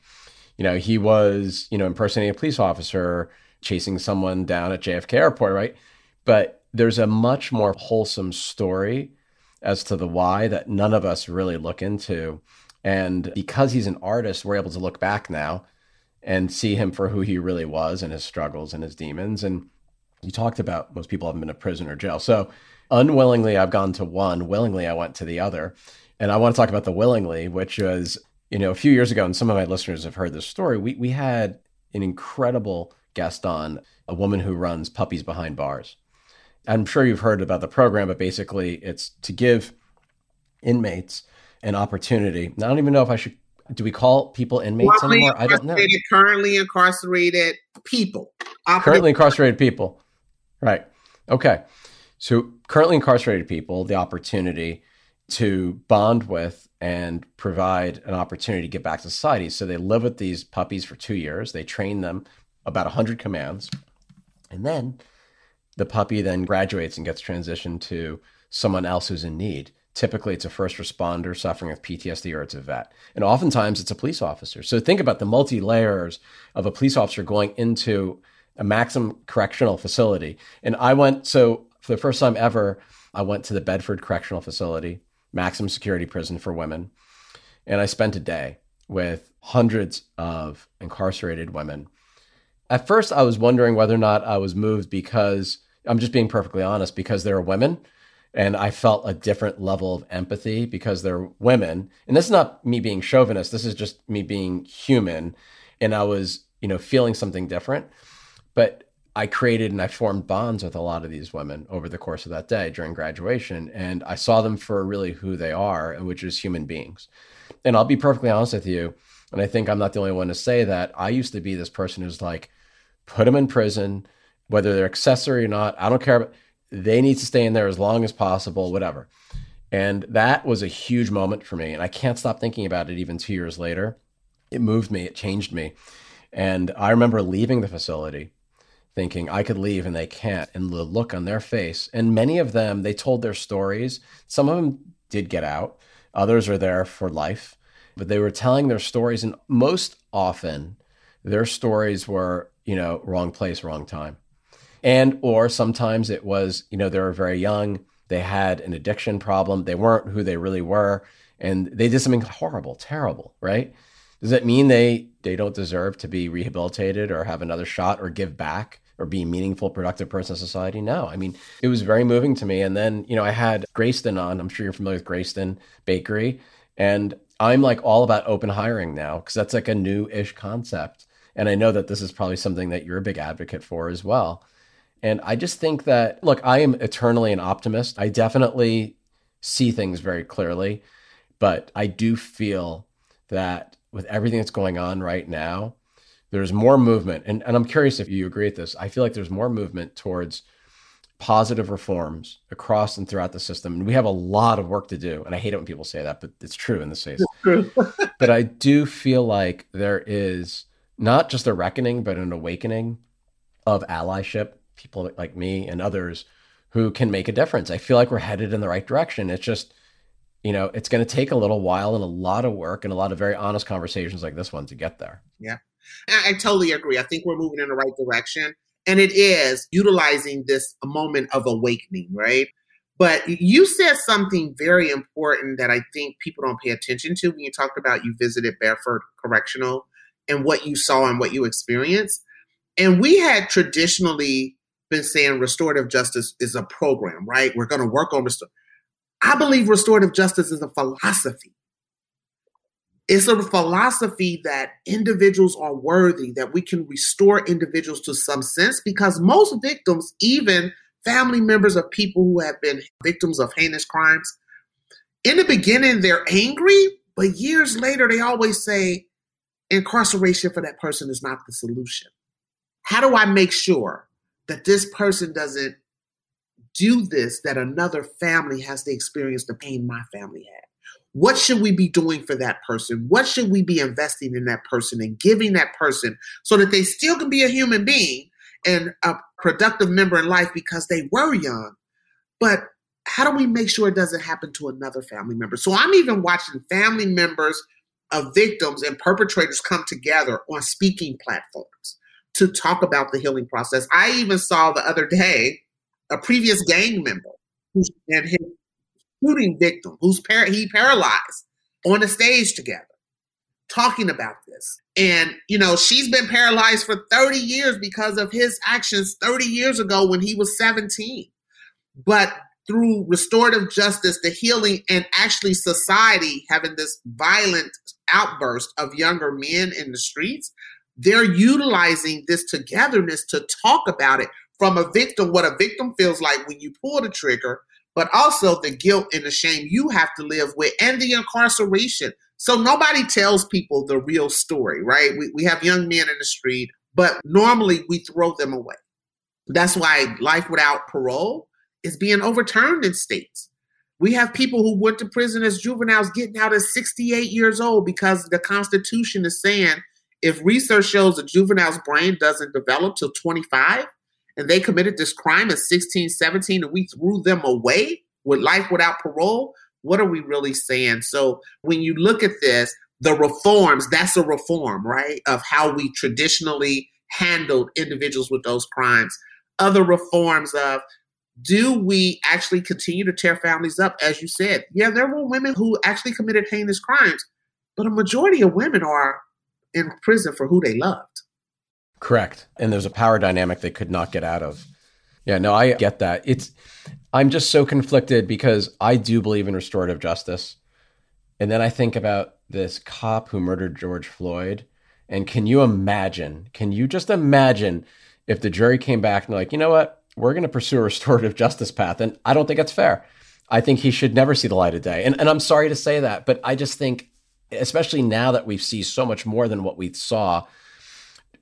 You know, he was, you know, impersonating a police officer chasing someone down at JFK Airport, right? But there's a much more wholesome story as to the why that none of us really look into. And because he's an artist, we're able to look back now and see him for who he really was and his struggles and his demons. And you talked about most people haven't been to prison or jail. So unwillingly, I've gone to one, willingly, I went to the other. And I want to talk about the willingly, which was, you know, a few years ago, and some of my listeners have heard this story. We, we had an incredible guest on, a woman who runs Puppies Behind Bars. I'm sure you've heard about the program, but basically it's to give inmates an opportunity. I don't even know if I should. Do we call people inmates currently anymore? I don't know. Currently incarcerated people. Currently incarcerated people. Right. Okay. So currently incarcerated people, the opportunity to bond with and provide an opportunity to get back to society. So they live with these puppies for two years. They train them about 100 commands. And then the puppy then graduates and gets transitioned to someone else who's in need. Typically, it's a first responder suffering with PTSD or it's a vet. And oftentimes, it's a police officer. So think about the multi layers of a police officer going into a maximum correctional facility. And I went, so for the first time ever, I went to the Bedford Correctional Facility, maximum security prison for women. And I spent a day with hundreds of incarcerated women. At first, I was wondering whether or not I was moved because I'm just being perfectly honest, because they're women and I felt a different level of empathy because they're women. And this is not me being chauvinist. This is just me being human. And I was, you know, feeling something different. But I created and I formed bonds with a lot of these women over the course of that day during graduation. And I saw them for really who they are, which is human beings. And I'll be perfectly honest with you. And I think I'm not the only one to say that. I used to be this person who's like, put them in prison, whether they're accessory or not. I don't care they need to stay in there as long as possible, whatever. And that was a huge moment for me. And I can't stop thinking about it even two years later. It moved me, it changed me. And I remember leaving the facility thinking I could leave and they can't. And the look on their face. And many of them, they told their stories. Some of them did get out, others are there for life. But they were telling their stories. And most often, their stories were, you know, wrong place, wrong time and or sometimes it was you know they were very young they had an addiction problem they weren't who they really were and they did something horrible terrible right does that mean they they don't deserve to be rehabilitated or have another shot or give back or be a meaningful productive person in society? No. I mean it was very moving to me. And then you know i had Greyston on. I'm sure you're familiar with Greyston bakery. And i'm like all about open hiring now because that's like a new-ish concept. And i know that this is probably something that you're a big advocate for as well. And I just think that, look, I am eternally an optimist. I definitely see things very clearly, but I do feel that with everything that's going on right now, there's more movement. And, and I'm curious if you agree with this. I feel like there's more movement towards positive reforms across and throughout the system. And we have a lot of work to do. And I hate it when people say that, but it's true in this case. but I do feel like there is not just a reckoning, but an awakening of allyship people like me and others who can make a difference. I feel like we're headed in the right direction. It's just, you know, it's going to take a little while and a lot of work and a lot of very honest conversations like this one to get there. Yeah. I, I totally agree. I think we're moving in the right direction. And it is utilizing this moment of awakening, right? But you said something very important that I think people don't pay attention to when you talked about you visited Bedford Correctional and what you saw and what you experienced. And we had traditionally been saying restorative justice is a program, right? We're going to work on restore. I believe restorative justice is a philosophy. It's a philosophy that individuals are worthy, that we can restore individuals to some sense because most victims, even family members of people who have been victims of heinous crimes, in the beginning, they're angry, but years later, they always say incarceration for that person is not the solution. How do I make sure that this person doesn't do this that another family has to experience the pain my family had. What should we be doing for that person? What should we be investing in that person and giving that person so that they still can be a human being and a productive member in life because they were young? But how do we make sure it doesn't happen to another family member? So I'm even watching family members of victims and perpetrators come together on speaking platforms to talk about the healing process. I even saw the other day a previous gang member and his shooting victim who's par- he paralyzed on the stage together talking about this. And, you know, she's been paralyzed for 30 years because of his actions 30 years ago when he was 17. But through restorative justice, the healing, and actually society having this violent outburst of younger men in the streets, they're utilizing this togetherness to talk about it from a victim, what a victim feels like when you pull the trigger, but also the guilt and the shame you have to live with and the incarceration. So nobody tells people the real story, right? We, we have young men in the street, but normally we throw them away. That's why life without parole is being overturned in states. We have people who went to prison as juveniles getting out at 68 years old because the Constitution is saying if research shows a juvenile's brain doesn't develop till 25 and they committed this crime at 16, 17, and we threw them away with life without parole, what are we really saying? So when you look at this, the reforms, that's a reform, right? Of how we traditionally handled individuals with those crimes. Other reforms of do we actually continue to tear families up? As you said, yeah, there were women who actually committed heinous crimes, but a majority of women are in prison for who they loved. Correct. And there's a power dynamic they could not get out of. Yeah, no, I get that. It's I'm just so conflicted because I do believe in restorative justice. And then I think about this cop who murdered George Floyd. And can you imagine? Can you just imagine if the jury came back and like, you know what? We're going to pursue a restorative justice path. And I don't think it's fair. I think he should never see the light of day. And, and I'm sorry to say that, but I just think, especially now that we see so much more than what we saw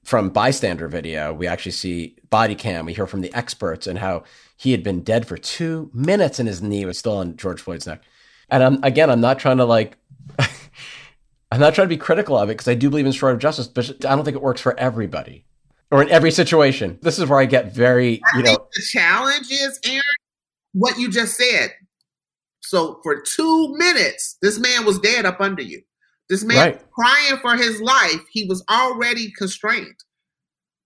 from bystander video, we actually see body cam. We hear from the experts and how he had been dead for two minutes and his knee was still on George Floyd's neck. And I'm, again, I'm not trying to like, I'm not trying to be critical of it because I do believe in restorative justice, but I don't think it works for everybody or in every situation. This is where I get very, you know. the challenge is, Aaron, what you just said. So for two minutes, this man was dead up under you. This man right. crying for his life. He was already constrained.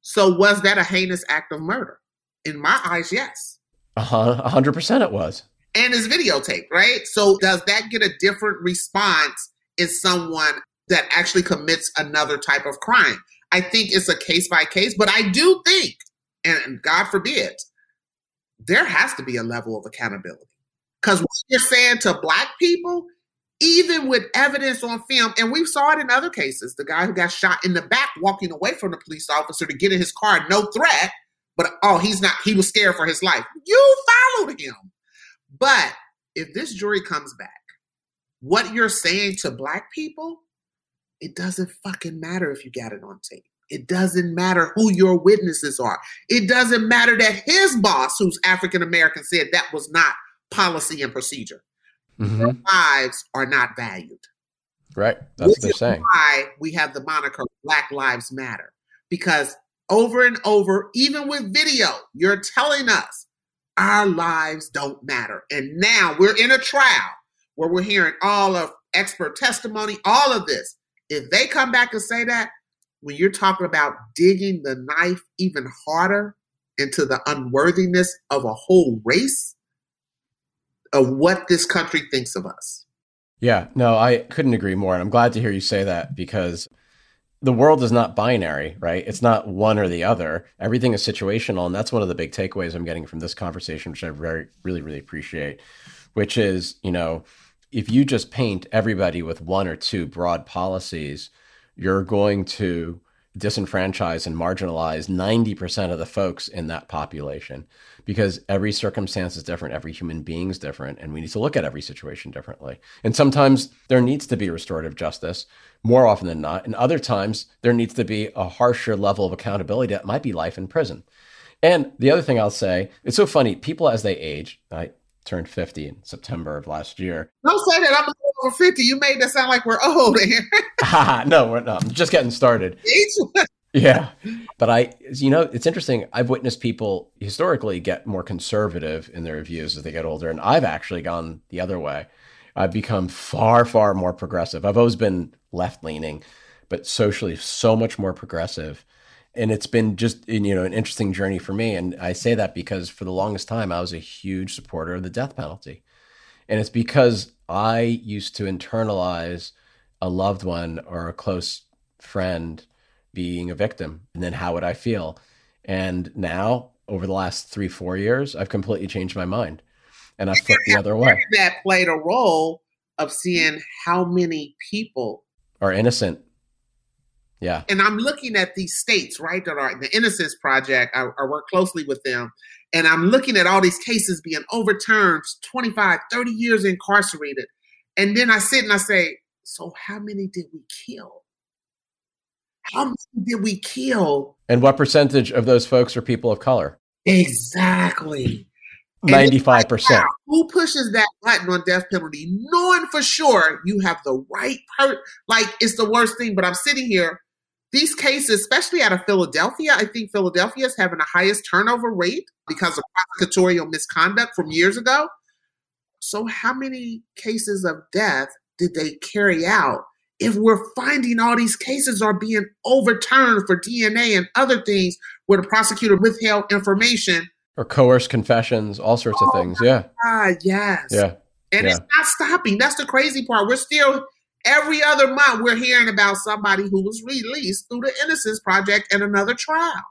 So was that a heinous act of murder? In my eyes, yes. Uh-huh, a hundred percent it was. And it's videotaped, right? So does that get a different response in someone that actually commits another type of crime? I think it's a case by case, but I do think, and God forbid, there has to be a level of accountability. Because what you're saying to black people even with evidence on film, and we saw it in other cases. The guy who got shot in the back walking away from the police officer to get in his car, no threat, but oh, he's not, he was scared for his life. You followed him. But if this jury comes back, what you're saying to black people, it doesn't fucking matter if you got it on tape. It doesn't matter who your witnesses are. It doesn't matter that his boss, who's African American, said that was not policy and procedure mm-hmm. their lives are not valued. Right. That's what they're saying. Why we have the moniker Black Lives Matter. Because over and over, even with video, you're telling us our lives don't matter. And now we're in a trial where we're hearing all of expert testimony, all of this. If they come back and say that, when you're talking about digging the knife even harder into the unworthiness of a whole race, of what this country thinks of us. Yeah, no, I couldn't agree more. And I'm glad to hear you say that because the world is not binary, right? It's not one or the other. Everything is situational. And that's one of the big takeaways I'm getting from this conversation, which I very, really, really appreciate, which is, you know, if you just paint everybody with one or two broad policies, you're going to disenfranchise and marginalize 90% of the folks in that population because every circumstance is different, every human being is different, and we need to look at every situation differently. And sometimes there needs to be restorative justice more often than not, and other times there needs to be a harsher level of accountability that might be life in prison. And the other thing I'll say, it's so funny, people as they age, I turned 50 in September of last year. Don't say that. I'm over 50. You made that sound like we're old. no, we're not. I'm just getting started. yeah. But I, you know, it's interesting. I've witnessed people historically get more conservative in their views as they get older. And I've actually gone the other way. I've become far, far more progressive. I've always been left leaning, but socially so much more progressive. And it's been just you know an interesting journey for me. And I say that because for the longest time I was a huge supporter of the death penalty. And it's because I used to internalize a loved one or a close friend being a victim. And then how would I feel? And now, over the last three, four years, I've completely changed my mind and I flipped the other way. That played a role of seeing how many people are innocent. Yeah. And I'm looking at these states, right, that are the Innocence Project. I, I work closely with them. And I'm looking at all these cases being overturned, 25, 30 years incarcerated. And then I sit and I say, so how many did we kill? How many did we kill? And what percentage of those folks are people of color? Exactly. Ninety-five percent. Who pushes that button on death penalty, knowing for sure you have the right part? Like it's the worst thing. But I'm sitting here. These cases, especially out of Philadelphia, I think Philadelphia is having the highest turnover rate because of prosecutorial misconduct from years ago. So, how many cases of death did they carry out? If we're finding all these cases are being overturned for DNA and other things where the prosecutor withheld information or coerced confessions, all sorts of things. Yeah. Ah, yes. Yeah. And yeah. it's not stopping. That's the crazy part. We're still every other month we're hearing about somebody who was released through the Innocence Project and another trial.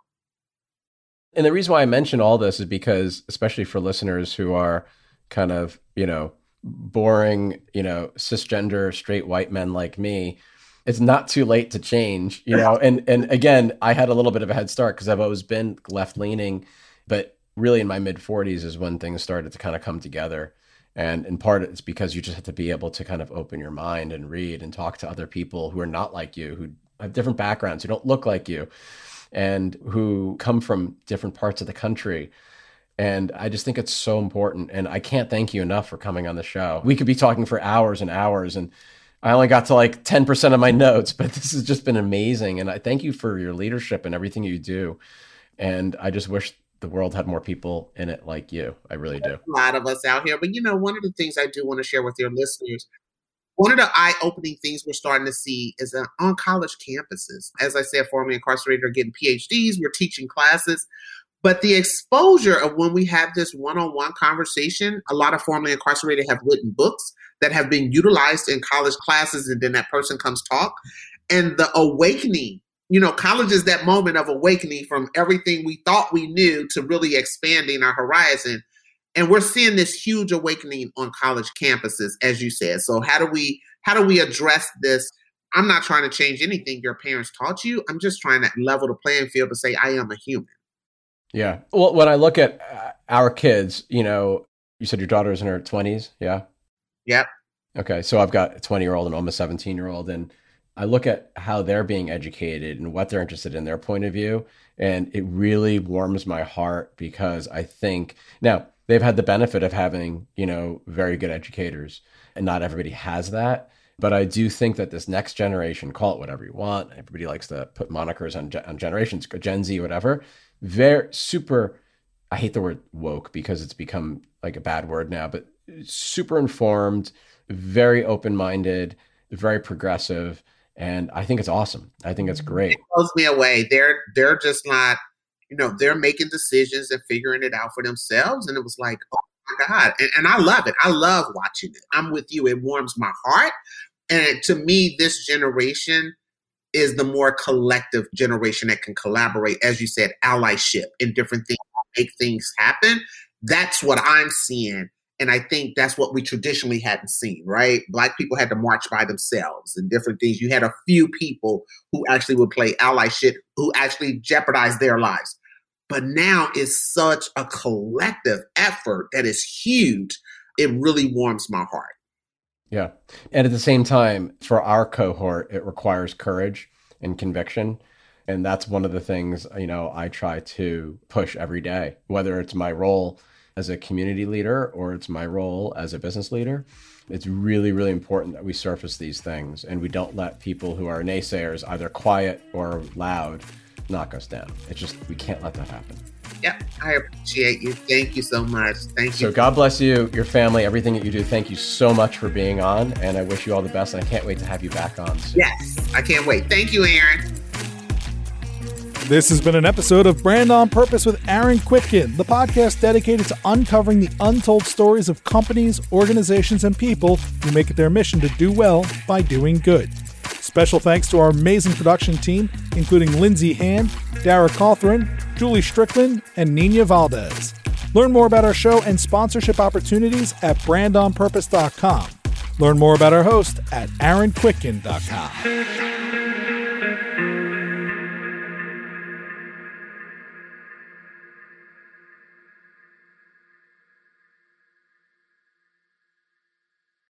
And the reason why I mention all this is because, especially for listeners who are kind of, you know, boring, you know, cisgender straight white men like me, it's not too late to change, you know. And and again, I had a little bit of a head start because I've always been left leaning, but really in my mid 40s is when things started to kind of come together. And in part, it's because you just have to be able to kind of open your mind and read and talk to other people who are not like you, who have different backgrounds, who don't look like you, and who come from different parts of the country. And I just think it's so important. And I can't thank you enough for coming on the show. We could be talking for hours and hours. And I only got to like 10% of my notes, but this has just been amazing. And I thank you for your leadership and everything you do. And I just wish the world had more people in it like you. I really do. A lot of us out here. But you know, one of the things I do want to share with your listeners, one of the eye opening things we're starting to see is that on college campuses, as I said, formerly incarcerated are getting PhDs, we're teaching classes. But the exposure of when we have this one on one conversation, a lot of formerly incarcerated have written books that have been utilized in college classes, and then that person comes talk. And the awakening you know, college is that moment of awakening from everything we thought we knew to really expanding our horizon. And we're seeing this huge awakening on college campuses, as you said. So how do we how do we address this? I'm not trying to change anything your parents taught you. I'm just trying to level the playing field to say I am a human. Yeah. Well, when I look at uh, our kids, you know, you said your daughter's in her 20s, yeah? Yep. Okay, so I've got a 20 year old and almost 17 year old, and I look at how they're being educated and what they're interested in, their point of view, and it really warms my heart because I think now they've had the benefit of having, you know, very good educators, and not everybody has that. But I do think that this next generation, call it whatever you want, everybody likes to put monikers on, on generations, Gen Z, whatever, very super. I hate the word woke because it's become like a bad word now, but super informed, very open minded, very progressive and I think it's awesome. I think it's great. It blows me away. They're they're just not, you know, they're making decisions and figuring it out for themselves. And it was like, oh my god! And, and I love it. I love watching it. I'm with you. It warms my heart. And to me, this generation is the more collective generation that can collaborate, as you said, allyship in different things, make things happen. That's what I'm seeing and I think that's what we traditionally hadn't seen, right? Black people had to march by themselves and different things. You had a few people who actually would play allyship, who actually jeopardized their lives. But now it's such a collective effort that is huge. It really warms my heart. Yeah. And at the same time, for our cohort, it requires courage and conviction. And that's one of the things, you know, I try to push every day, whether it's my role as a community leader or it's my role as a business leader. It's really, really important that we surface these things and we don't let people who are naysayers, either quiet or loud, knock us down. It's just, we can't let that happen. Yep, I appreciate you. Thank you so much. Thank you. So, God bless you, your family, everything that you do. Thank you so much for being on, and I wish you all the best. And I can't wait to have you back on. Soon. Yes, I can't wait. Thank you, Aaron. This has been an episode of Brand on Purpose with Aaron Kwittken, the podcast dedicated to uncovering the untold stories of companies, organizations, and people who make it their mission to do well by doing good. Special thanks to our amazing production team, including Lindsay Hand, Dara Cawthron, Julie Strickland, and Nina Valdez. Learn more about our show and sponsorship opportunities at brandonpurpose.com. Learn more about our host at aaronkwittken.com.